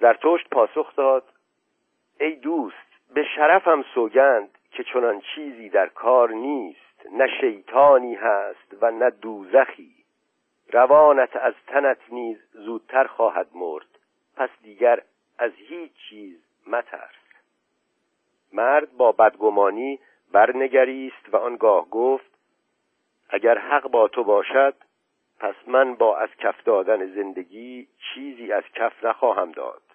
زرتشت پاسخ داد ای دوست به شرفم سوگند که چنان چیزی در کار نیست نه شیطانی هست و نه دوزخی. روانت از تنت نیز زودتر خواهد مرد پس دیگر از هیچ چیز مترس. مرد با بدگمانی برنگریست و آنگاه گفت اگر حق با تو باشد پس من با از کف دادن زندگی چیزی از کف نخواهم داد.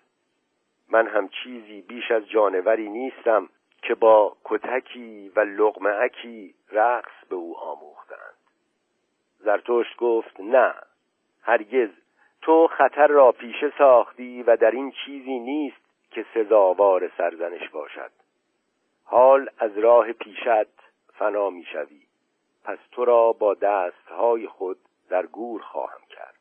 من هم چیزی بیش از جانوری نیستم که با کتکی و لغمعکی رقص به او آموختند. زرتشت گفت نه هرگز. تو خطر را پیشه ساختی و در این چیزی نیست که سزاوار سرزنش باشد. حال از راه پیشت فنا می‌شوی پس تو را با دستهای خود در گور خواهم کرد.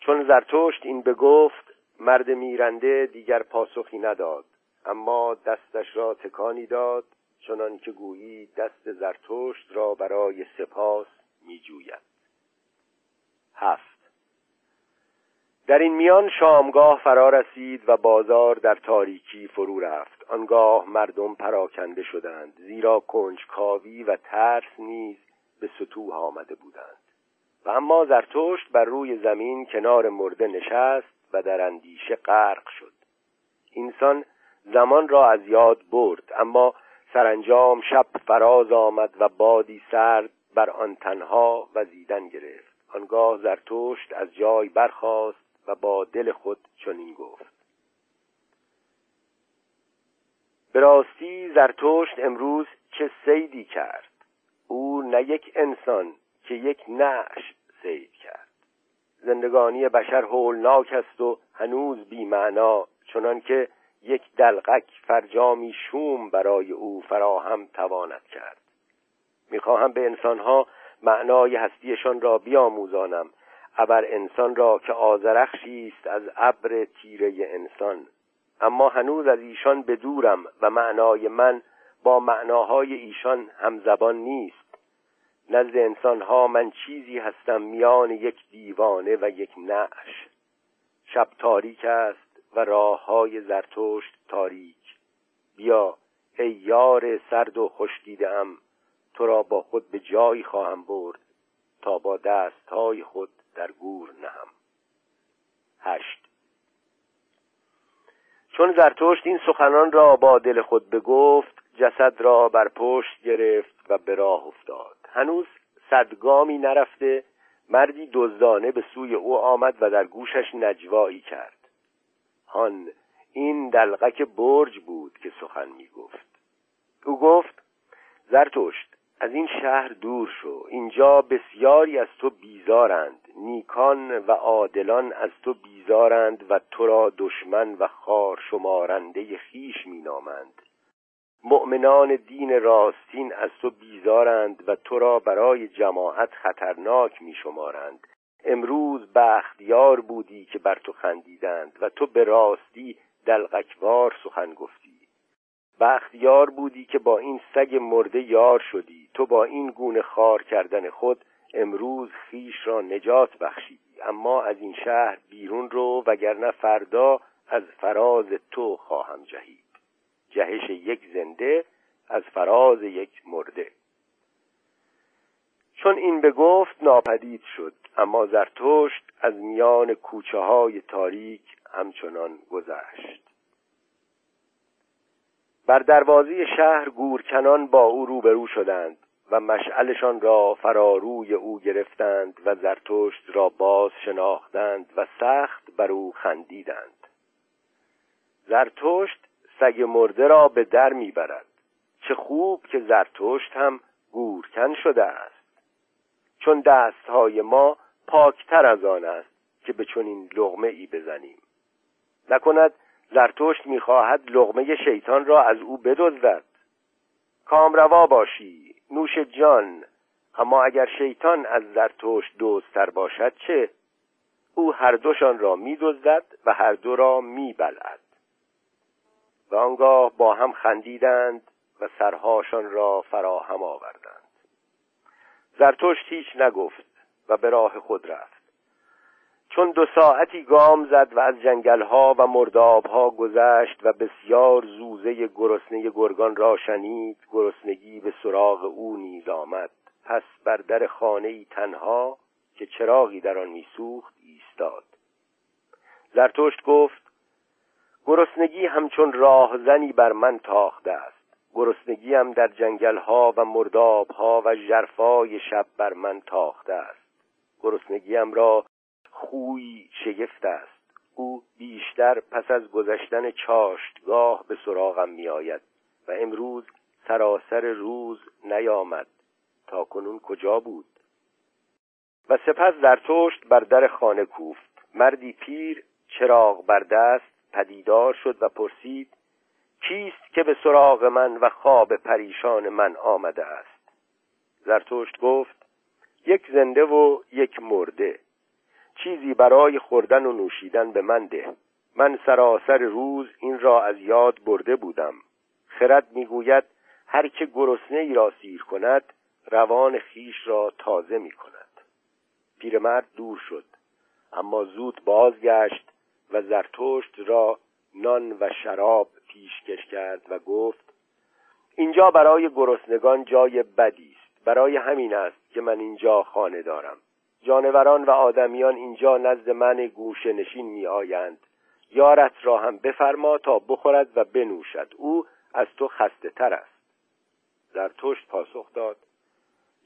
چون زرتشت این بگفت مرد میرنده دیگر پاسخی نداد اما دستش را تکانی داد چنان که گویی دست زرتشت را برای سپاس میجوید. هفت. در این میان شامگاه فرا رسید و بازار در تاریکی فرو رفت. آنگاه مردم پراکنده شدند زیرا کنجکاوی و ترس نیز به سطوح آمده بودند. و اما زرتشت بر روی زمین کنار مرده نشست و در اندیشه غرق شد. اینسان زمان را از یاد برد اما سرانجام شب فراز آمد و بادی سرد بر آن تنها وزیدن گرفت. آنگاه زرتشت از جای برخاست و با دل خود چنین گفت. به راستی زرتشت امروز چه سیدی کرد؟ او نه یک انسان که یک نعش سید کرد. زندگانی بشر هولناک است و هنوز بیمعنا چنان که یک دلقک فرجامی شوم برای او فراهم تواند کرد. می‌خواهم به انسانها معنای هستیشان را بیاموزانم. ابر انسان را که آزرخشی است از ابر تیره انسان. اما هنوز از ایشان بدورم و معنای من با معناهای ایشان همزبان نیست. نزد انسانها من چیزی هستم میان یک دیوانه و یک نعش. شب تاریک است و راه های زرتشت تاریک. بیا ای یار سرد و خشکیده ام تو را با خود به جایی خواهم برد تا با دستهای خود در گور نهم. هشت. چون زرتشت این سخنان را با دل خود بگفت جسد را بر پشت گرفت و به راه افتاد. هنوز صدگامی نرفته مردی دزدانه به سوی او آمد و در گوشش نجوایی کرد. هان این دلغک برج بود که سخن می گفت او گفت زرتشت از این شهر دور شو. اینجا بسیاری از تو بیزارند. نیکان و عادلان از تو بیزارند و تو را دشمن و خار شمارنده خیش مینامند. مؤمنان دین راستین از تو بیزارند و تو را برای جماعت خطرناک میشمارند. امروز بختیار بودی که بر تو خندیدند و تو به راستی دلغکوار سخن گفتی. بختیار بودی که با این سگ مرده یار شدی. تو با این گونه خار کردن خود امروز خیش را نجات بخشیدی. اما از این شهر بیرون رو وگرنه فردا از فراز تو خواهم جهید. جهش یک زنده از فراز یک مرده. چون این به گفت ناپدید شد اما زرتشت از میان کوچه های تاریک همچنان گذشت. بر دروازه شهر گورکنان با او روبرو شدند و مشعلشان را فراروی او گرفتند و زرتشت را باز شناختند و سخت بر او خندیدند. زرتشت سگ مرده را به در می‌برد. چه خوب که زرتشت هم گورکن شده است. چون دستهای ما پاکتر از آن است که به چنین لغمه ای بزنیم. نکند زرتشت می‌خواهد لغمه شیطان را از او بدزدد. کامروا باشی نوش جان اما اگر شیطان از زرتشت دوستتر باشد چه؟ او هر دوشان را میدزدد و هر دو را میبلعد. و آنگاه با هم خندیدند و سرهاشان را فراهم آوردند. زرتشت هیچ نگفت و به راه خود رفت. چون دو ساعتی گام زد و از جنگلها و مردابها گذشت و بسیار زوزه گرسنه گرگان را شنید گرسنگی به سراغ او نیز آمد. پس بر در خانه ای تنها که چراغی در آن میسوخت ایستاد. زرتشت گفت گرسنگی همچون راهزنی بر من تاخته است. گرسنگیم در جنگلها و مردابها و جرفای شب بر من تاخته است. گرسنگیم را خوی شگفت است. او بیشتر پس از گذشتن چاشتگاه به سراغم می آید و امروز سراسر روز نیامد. تا کنون کجا بود؟ و سپس در توشت بر در خانه کوفت. مردی پیر چراغ بر دست پدیدار شد و پرسید کیست که به سراغ من و خواب پریشان من آمده است؟ زرتشت گفت یک زنده و یک مرده. چیزی برای خوردن و نوشیدن به من ده. من سراسر روز این را از یاد برده بودم. خرد می‌گوید هر که گرسنه ای را سیر کند روان خیش را تازه می کند پیرمرد دور شد اما زود بازگشت و زرتشت را نان و شراب پیشکش کرد و گفت اینجا برای گرسنگان جای بدی است. برای همین است که من اینجا خانه دارم. جانوران و آدمیان اینجا نزد من گوشه نشین می آیند. یارت را هم بفرما تا بخورد و بنوشد. او از تو خسته تر است. زرتشت پاسخ داد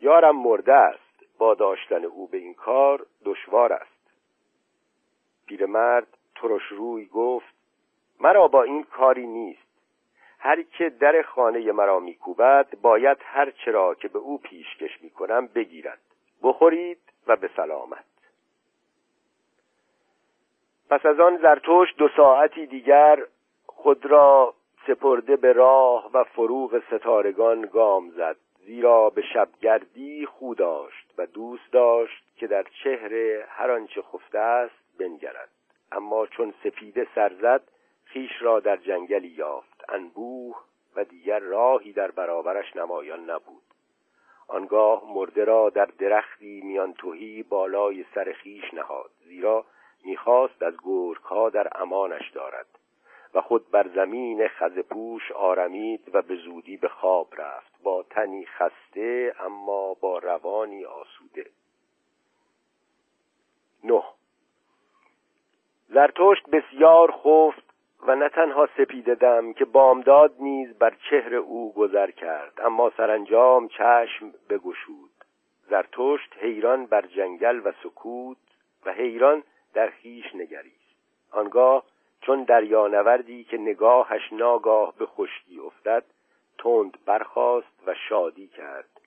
یارم مرده است. با داشتن او به این کار دشوار است. پیرمرد ترش روی گفت مرا با این کاری نیست. هر که در خانه مرا میکوبد باید هر چرا که به او پیشکش می‌کنم بگیرد. بخورید و به سلامت. پس از آن زرتوش دو ساعتی دیگر خود را سپرده به راه و فروغ ستارگان گام زد. زیرا به شبگردی خو داشت و دوست داشت که در چهره هر آنچه خفته است بنگرد. اما چون سپیده سرزد خیش را در جنگلی یافت. انبوه و دیگر راهی در برابرش نمایان نبود. آنگاه مرده را در درختی میان توهی بالای سر خیش نهاد زیرا می‌خواست از گرگها در امانش دارد و خود بر زمین خزپوش آرمید و به زودی به خواب رفت. با تنی خسته اما با روانی آسوده. نه. زرتشت بسیار خفت و نه تنها سپیده که بامداد نیز بر چهر او گذر کرد اما سرانجام چشم بگشود. زرتشت حیران بر جنگل و سکوت و حیران در خیش نگریست. آنگاه چون دریانوردی که نگاهش ناگاه به خشکی افتد تند برخاست و شادی کرد.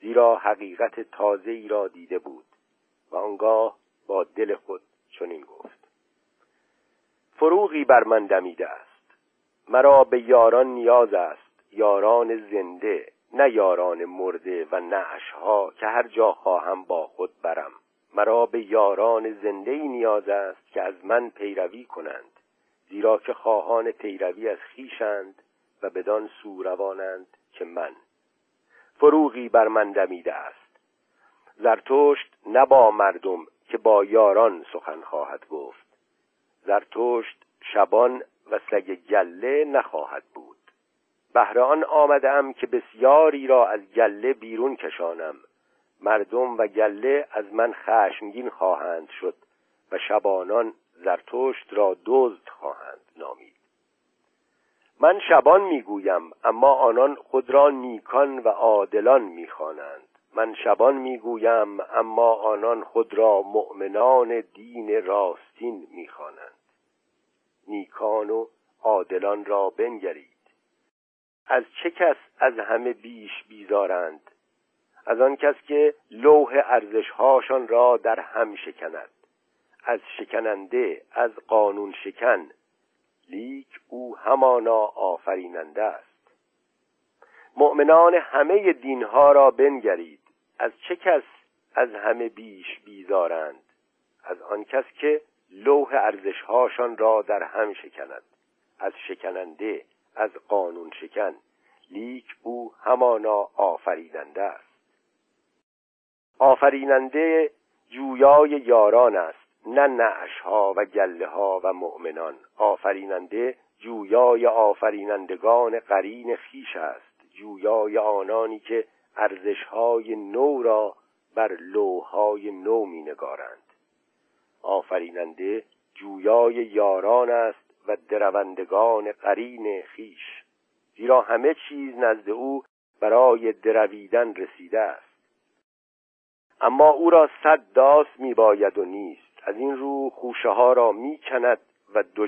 زیرا حقیقت تازه ای را دیده بود و آنگاه با دل خود چنین گفت. فروغی بر من دمیده است. مرا به یاران نیاز است. یاران زنده نه یاران مرده و نعشها که هر جا خواهم با خود برم. مرا به یاران زنده ای نیاز است که از من پیروی کنند. زیرا که خواهان پیروی از خیشند و بدان سو روانند که من. فروغی بر من دمیده است. زرتشت نه با مردم که با یاران سخن خواهد گفت. زرتشت شبان و سگ گله نخواهد بود. بهر آن آمدم که بسیاری را از گله بیرون کشانم. مردم و گله از من خشمگین خواهند شد و شبانان زرتشت را دزد خواهند نامید. من شبان می‌گویم اما آنان خود را نیکان و عادلان می‌خوانند. من شبان می‌گویم اما آنان خود را مؤمنان دین راستین می‌خوانند. نیکان و عادلان را بنگرید. از چه کس از همه بیش بیزارند؟ از آن کس که لوح ارزشهاشان را در هم شکند. از شکننده از قانون شکن. لیک او همانا آفریننده است. مؤمنان همه دینها را بنگرید. از چه کس از همه بیش بیزارند؟ از آن کس که لوح ارزشهاشان را در هم شکند از شکننده از قانون شکن. لیک او همانا آفریننده است. آفریننده جویای یاران است نه نعشها و گله ها و مؤمنان. آفریننده جویای آفرینندگان قرین خیش است. جویای آنانی که ارزشهای نو را بر لوهای نو می نگارند آفریننده جویای یاران است و دروندگان قرین خیش زیرا همه چیز نزد او برای درویدن رسیده است. اما او را صد داست می باید و نیست. از این رو خوشه ها را می کند و دو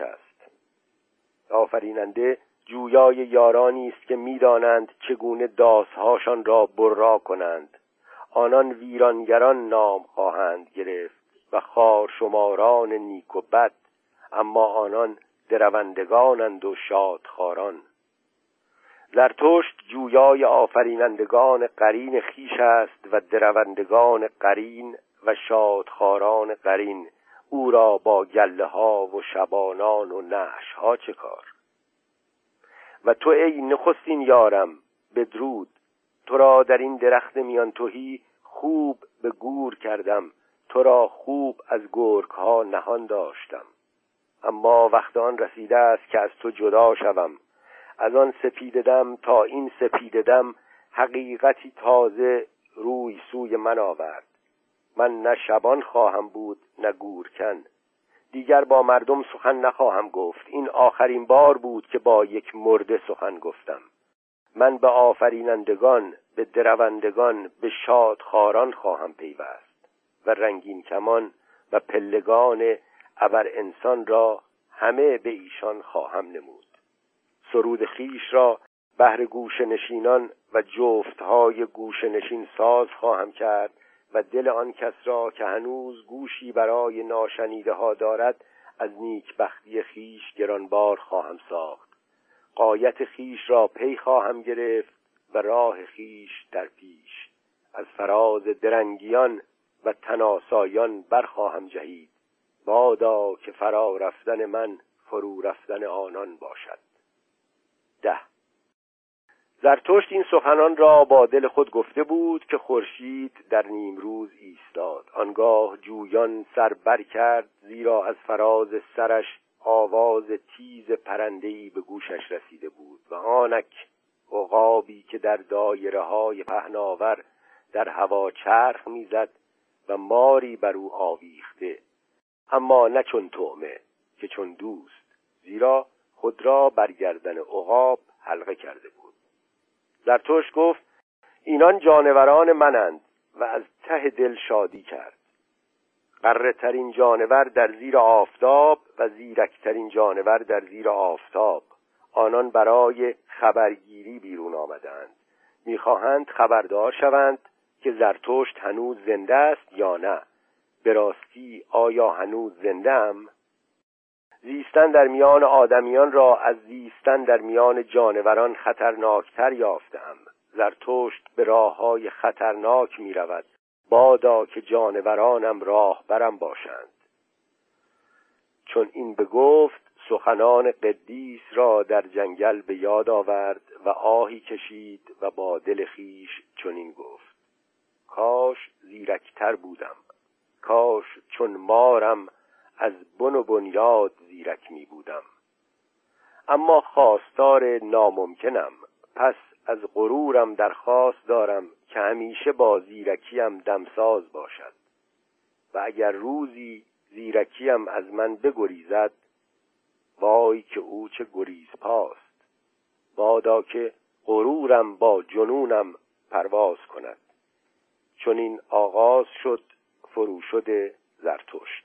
است. آفریننده جویای یارانی است که می‌دانند چگونه داسهاشان را برا کنند. آنان ویرانگران نام خواهند گرفت. و خار شماران نیک و بد اما آنان دروندگانند و شادخاران زرتشت جویای آفرینندگان قرین خیش است و دروندگان قرین و شادخاران قرین. او را با گله ها و شبانان و نعش ها چه کار؟ و تو ای نخستین یارم بدرود. تو را در این درخت میان توهی خوب به گور کردم. تو را خوب از گرگ ها نهان داشتم. اما وقت آن رسیده است که از تو جدا شوم. از آن سپیددم تا این سپیددم حقیقتی تازه روی سوی من آورد. من نه شبان خواهم بود نه گورکن. دیگر با مردم سخن نخواهم گفت. این آخرین بار بود که با یک مرده سخن گفتم. من به آفرینندگان به دروندگان به شادخاران خواهم پیوست. و رنگین کمان و پلگان ابر انسان را همه به ایشان خواهم نمود. سرود خیش را بهر گوش نشینان و جفتهای گوش نشین ساز خواهم کرد و دل آن کس را که هنوز گوشی برای ناشنیده ها دارد از نیک بختی خیش گرانبار خواهم ساخت. قایت خیش را پی خواهم گرفت و راه خیش در پیش. از فراز درنگیان و تناسایان برخواهم جهید. بادا که فرا رفتن من فرو رفتن آنان باشد. ده. زرتشت این سخنان را با دل خود گفته بود که خورشید در نیمروز ایستاد. آنگاه جویان سر بر کرد زیرا از فراز سرش آواز تیز پرندهی به گوشش رسیده بود و آنک عقابی که در دایره های پهناور در هوا چرخ می‌زد و ماری بر او آویخته. اما نه چون تومه که چون دوست زیرا خود را برگردن عقاب حلقه کرده بود. زرتوش گفت اینان جانوران منند و از ته دل شادی کرد. قره ترین جانور در زیر آفتاب و زیرکترین جانور در زیر آفتاب. آنان برای خبرگیری بیرون آمدند. می‌خواهند خبردار شوند که زرتشت هنوز زنده است یا نه؟ به راستی آیا هنوز زنده ام؟ زیستن در میان آدمیان را از زیستن در میان جانوران خطرناکتر یافتم زرتشت به راه های خطرناک می رود بادا که جانورانم راه برم باشند. چون این بگفت سخنان قدیس را در جنگل به یاد آورد و آهی کشید و با دل خیش چنین گفت. کاش زیرکتر بودم. کاش چون مارم از بن و بنیاد زیرک می بودم. اما خواستار ناممکنم. پس از غرورم درخواست دارم که همیشه با زیرکیم دمساز باشد. و اگر روزی زیرکیم از من بگریزد وای که او چه گریز پاست. بادا که غرورم با جنونم پرواز کند. چون این آغاز شد فرو شده زرتشت.